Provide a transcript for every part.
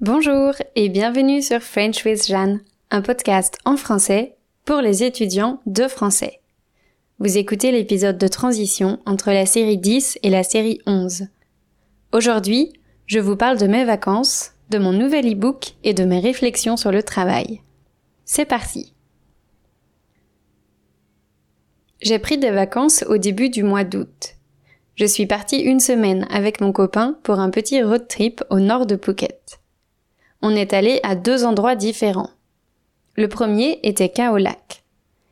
Bonjour et bienvenue sur French with Jeanne, un podcast en français pour les étudiants de français. Vous écoutez l'épisode de transition entre la série 10 et la série 11. Aujourd'hui, je vous parle de mes vacances, de mon nouvel e-book et de mes réflexions sur le travail. C'est parti. J'ai pris des vacances au début du mois d'août. Je suis partie une semaine avec mon copain pour un petit road trip au nord de Phuket. On est allé à deux endroits différents. Le premier était Kaolac.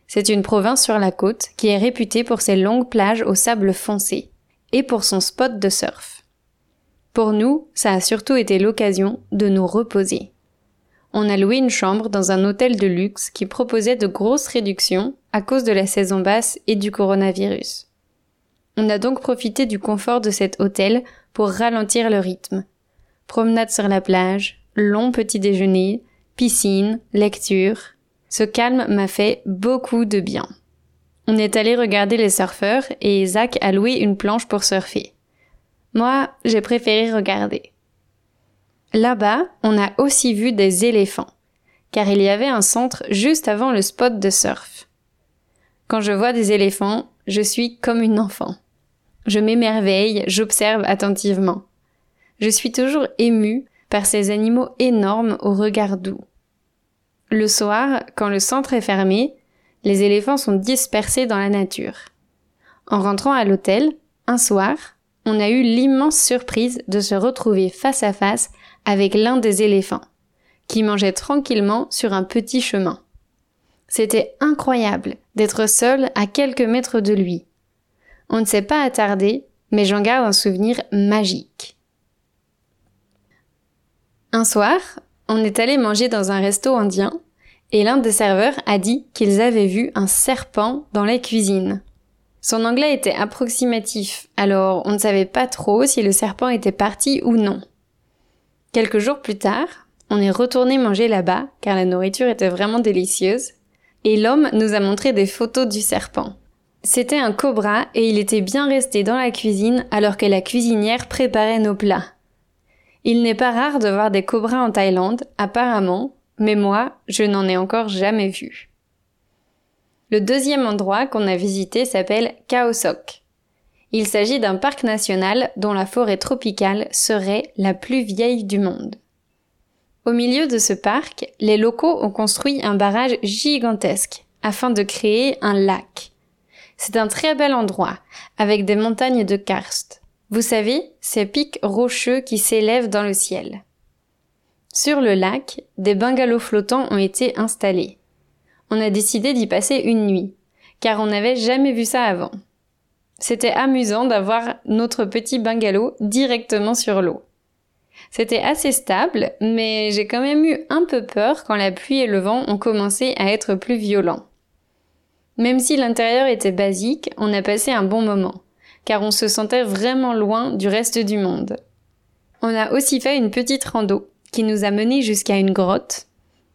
C'est une province sur la côte qui est réputée pour ses longues plages au sable foncé et pour son spot de surf. Pour nous, ça a surtout été l'occasion de nous reposer. On a loué une chambre dans un hôtel de luxe qui proposait de grosses réductions à cause de la saison basse et du coronavirus. On a donc profité du confort de cet hôtel pour ralentir le rythme. Promenade sur la plage, long petit déjeuner, piscine, lecture. Ce calme m'a fait beaucoup de bien. On est allé regarder les surfeurs et Zach a loué une planche pour surfer. Moi, j'ai préféré regarder. Là-bas, on a aussi vu des éléphants, car il y avait un centre juste avant le spot de surf. Quand je vois des éléphants, je suis comme une enfant. Je m'émerveille, j'observe attentivement. Je suis toujours émue par ces animaux énormes au regard doux. Le soir, quand le centre est fermé, les éléphants sont dispersés dans la nature. En rentrant à l'hôtel, un soir, on a eu l'immense surprise de se retrouver face à face avec l'un des éléphants, qui mangeait tranquillement sur un petit chemin. C'était incroyable d'être seul à quelques mètres de lui. On ne s'est pas attardé, mais j'en garde un souvenir magique. Un soir, on est allé manger dans un resto indien et l'un des serveurs a dit qu'ils avaient vu un serpent dans la cuisine. Son anglais était approximatif, alors on ne savait pas trop si le serpent était parti ou non. Quelques jours plus tard, on est retourné manger là-bas, car la nourriture était vraiment délicieuse, et l'homme nous a montré des photos du serpent. C'était un cobra et il était bien resté dans la cuisine alors que la cuisinière préparait nos plats. Il n'est pas rare de voir des cobras en Thaïlande, apparemment, mais moi, je n'en ai encore jamais vu. Le deuxième endroit qu'on a visité s'appelle Khao Sok. Il s'agit d'un parc national dont la forêt tropicale serait la plus vieille du monde. Au milieu de ce parc, les locaux ont construit un barrage gigantesque afin de créer un lac. C'est un très bel endroit, avec des montagnes de karst. Vous savez, ces pics rocheux qui s'élèvent dans le ciel. Sur le lac, des bungalows flottants ont été installés. On a décidé d'y passer une nuit, car on n'avait jamais vu ça avant. C'était amusant d'avoir notre petit bungalow directement sur l'eau. C'était assez stable, mais j'ai quand même eu un peu peur quand la pluie et le vent ont commencé à être plus violents. Même si l'intérieur était basique, on a passé un bon moment, car on se sentait vraiment loin du reste du monde. On a aussi fait une petite rando, qui nous a menés jusqu'à une grotte,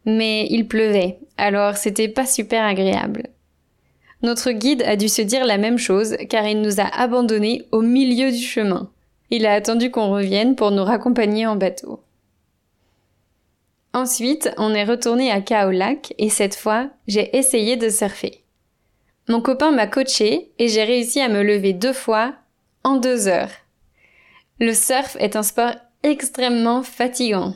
mais il pleuvait, alors c'était pas super agréable. Notre guide a dû se dire la même chose car il nous a abandonnés au milieu du chemin. Il a attendu qu'on revienne pour nous raccompagner en bateau. Ensuite, on est retourné à Kaolac et cette fois, j'ai essayé de surfer. Mon copain m'a coaché et j'ai réussi à me lever deux fois en deux heures. Le surf est un sport extrêmement fatigant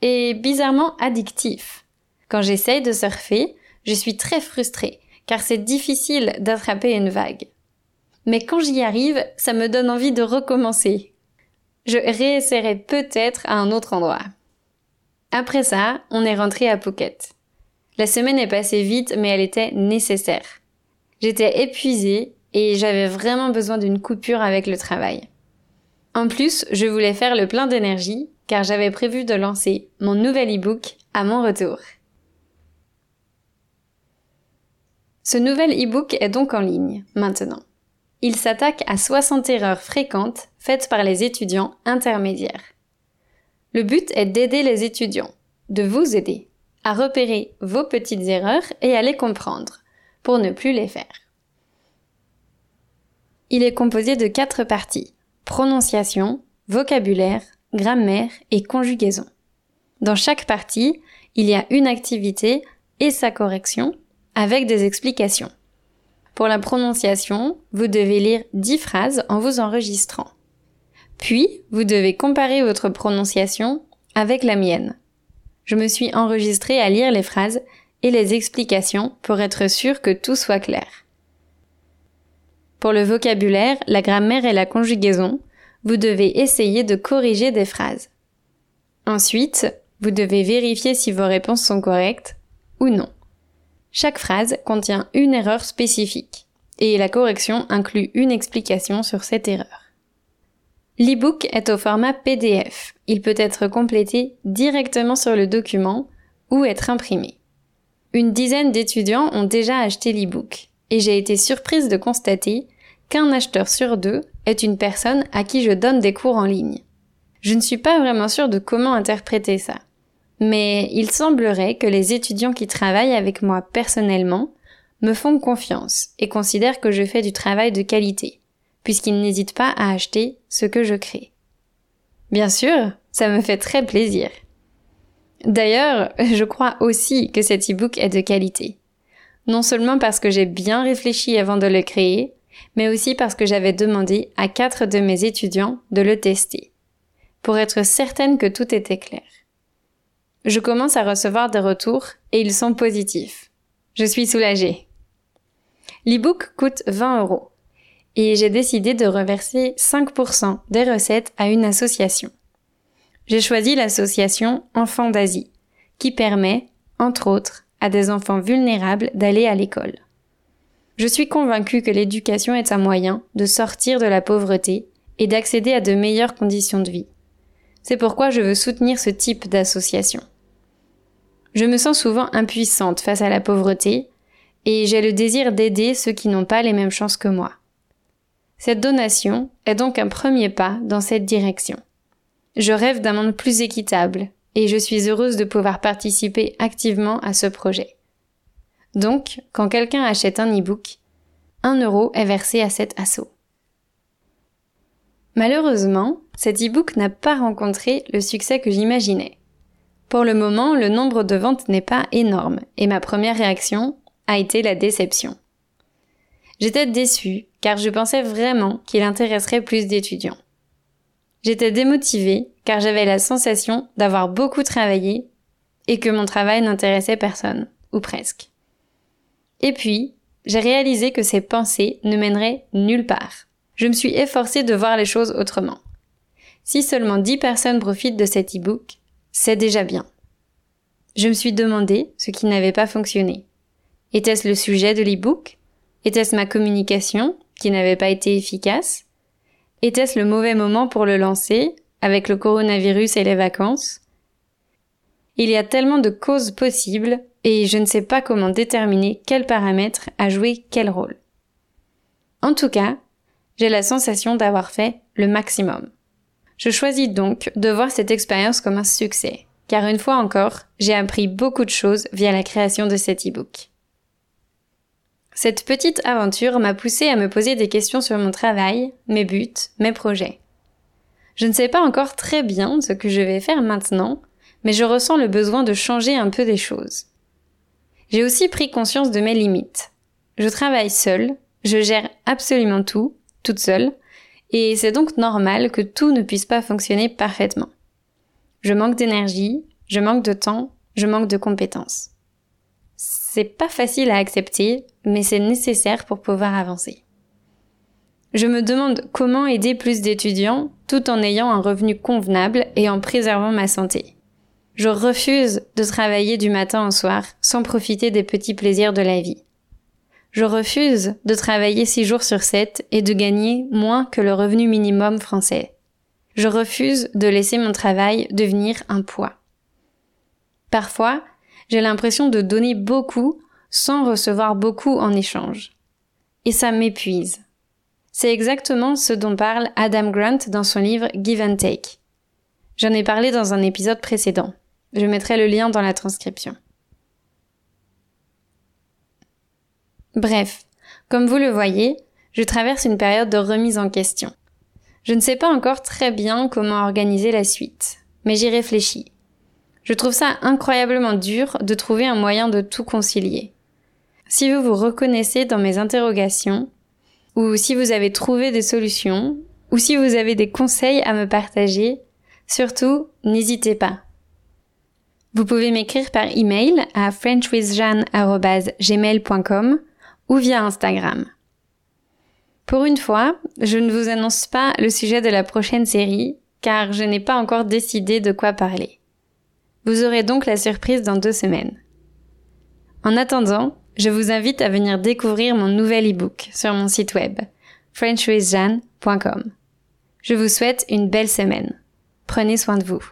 et bizarrement addictif. Quand j'essaye de surfer, je suis très frustrée car c'est difficile d'attraper une vague. Mais quand j'y arrive, ça me donne envie de recommencer. Je réessayerai peut-être à un autre endroit. Après ça, on est rentré à Phuket. La semaine est passée vite, mais elle était nécessaire. J'étais épuisée et j'avais vraiment besoin d'une coupure avec le travail. En plus, je voulais faire le plein d'énergie car j'avais prévu de lancer mon nouvel e-book à mon retour. Ce nouvel e-book est donc en ligne, maintenant. Il s'attaque à 60 erreurs fréquentes faites par les étudiants intermédiaires. Le but est d'aider les étudiants, de vous aider, à repérer vos petites erreurs et à les comprendre, pour ne plus les faire. Il est composé de quatre parties. Prononciation, vocabulaire, grammaire et conjugaison. Dans chaque partie, il y a une activité et sa correction avec des explications. Pour la prononciation, vous devez lire 10 phrases en vous enregistrant. Puis, vous devez comparer votre prononciation avec la mienne. Je me suis enregistrée à lire les phrases et les explications pour être sûr que tout soit clair. Pour le vocabulaire, la grammaire et la conjugaison, vous devez essayer de corriger des phrases. Ensuite, vous devez vérifier si vos réponses sont correctes ou non. Chaque phrase contient une erreur spécifique et la correction inclut une explication sur cette erreur. L'e-book est au format PDF. Il peut être complété directement sur le document ou être imprimé. Une dizaine d'étudiants ont déjà acheté l'e-book et j'ai été surprise de constater qu'un acheteur sur deux est une personne à qui je donne des cours en ligne. Je ne suis pas vraiment sûre de comment interpréter ça. Mais il semblerait que les étudiants qui travaillent avec moi personnellement me font confiance et considèrent que je fais du travail de qualité, puisqu'ils n'hésitent pas à acheter ce que je crée. Bien sûr, ça me fait très plaisir. D'ailleurs, je crois aussi que cet e-book est de qualité. Non seulement parce que j'ai bien réfléchi avant de le créer, mais aussi parce que j'avais demandé à quatre de mes étudiants de le tester, pour être certaine que tout était clair. Je commence à recevoir des retours et ils sont positifs. Je suis soulagée. L'e-book coûte 20 euros et j'ai décidé de reverser 5% des recettes à une association. J'ai choisi l'association Enfants d'Asie, qui permet, entre autres, à des enfants vulnérables d'aller à l'école. Je suis convaincue que l'éducation est un moyen de sortir de la pauvreté et d'accéder à de meilleures conditions de vie. C'est pourquoi je veux soutenir ce type d'association. Je me sens souvent impuissante face à la pauvreté et j'ai le désir d'aider ceux qui n'ont pas les mêmes chances que moi. Cette donation est donc un premier pas dans cette direction. Je rêve d'un monde plus équitable et je suis heureuse de pouvoir participer activement à ce projet. Donc, quand quelqu'un achète un e-book, un euro est versé à cet assaut. Malheureusement, cet e-book n'a pas rencontré le succès que j'imaginais. Pour le moment, le nombre de ventes n'est pas énorme et ma première réaction a été la déception. J'étais déçue car je pensais vraiment qu'il intéresserait plus d'étudiants. J'étais démotivée car j'avais la sensation d'avoir beaucoup travaillé et que mon travail n'intéressait personne, ou presque. Et puis, j'ai réalisé que ces pensées ne mèneraient nulle part. Je me suis efforcée de voir les choses autrement. Si seulement 10 personnes profitent de cet e-book, c'est déjà bien. Je me suis demandé ce qui n'avait pas fonctionné. Était-ce le sujet de l'e-book? Était-ce ma communication qui n'avait pas été efficace? Était-ce le mauvais moment pour le lancer, avec le coronavirus et les vacances? Il y a tellement de causes possibles et je ne sais pas comment déterminer quel paramètre a joué quel rôle. En tout cas, j'ai la sensation d'avoir fait le maximum. Je choisis donc de voir cette expérience comme un succès, car une fois encore, j'ai appris beaucoup de choses via la création de cet e-book. Cette petite aventure m'a poussé à me poser des questions sur mon travail, mes buts, mes projets. Je ne sais pas encore très bien ce que je vais faire maintenant, mais je ressens le besoin de changer un peu des choses. J'ai aussi pris conscience de mes limites. Je travaille seule, je gère absolument tout, toute seule, et c'est donc normal que tout ne puisse pas fonctionner parfaitement. Je manque d'énergie, je manque de temps, je manque de compétences. C'est pas facile à accepter, mais c'est nécessaire pour pouvoir avancer. Je me demande comment aider plus d'étudiants tout en ayant un revenu convenable et en préservant ma santé. Je refuse de travailler du matin au soir sans profiter des petits plaisirs de la vie. Je refuse de travailler 6 jours sur 7 et de gagner moins que le revenu minimum français. Je refuse de laisser mon travail devenir un poids. Parfois, j'ai l'impression de donner beaucoup sans recevoir beaucoup en échange. Et ça m'épuise. C'est exactement ce dont parle Adam Grant dans son livre Give and Take. J'en ai parlé dans un épisode précédent. Je mettrai le lien dans la transcription. Bref, comme vous le voyez, je traverse une période de remise en question. Je ne sais pas encore très bien comment organiser la suite, mais j'y réfléchis. Je trouve ça incroyablement dur de trouver un moyen de tout concilier. Si vous vous reconnaissez dans mes interrogations, ou si vous avez trouvé des solutions, ou si vous avez des conseils à me partager, surtout, n'hésitez pas. Vous pouvez m'écrire par email à frenchwithjeanne.gmail.com ou via Instagram. Pour une fois, je ne vous annonce pas le sujet de la prochaine série, car je n'ai pas encore décidé de quoi parler. Vous aurez donc la surprise dans deux semaines. En attendant, je vous invite à venir découvrir mon nouvel e-book sur mon site web, frenchwithjeanne.com. Je vous souhaite une belle semaine. Prenez soin de vous.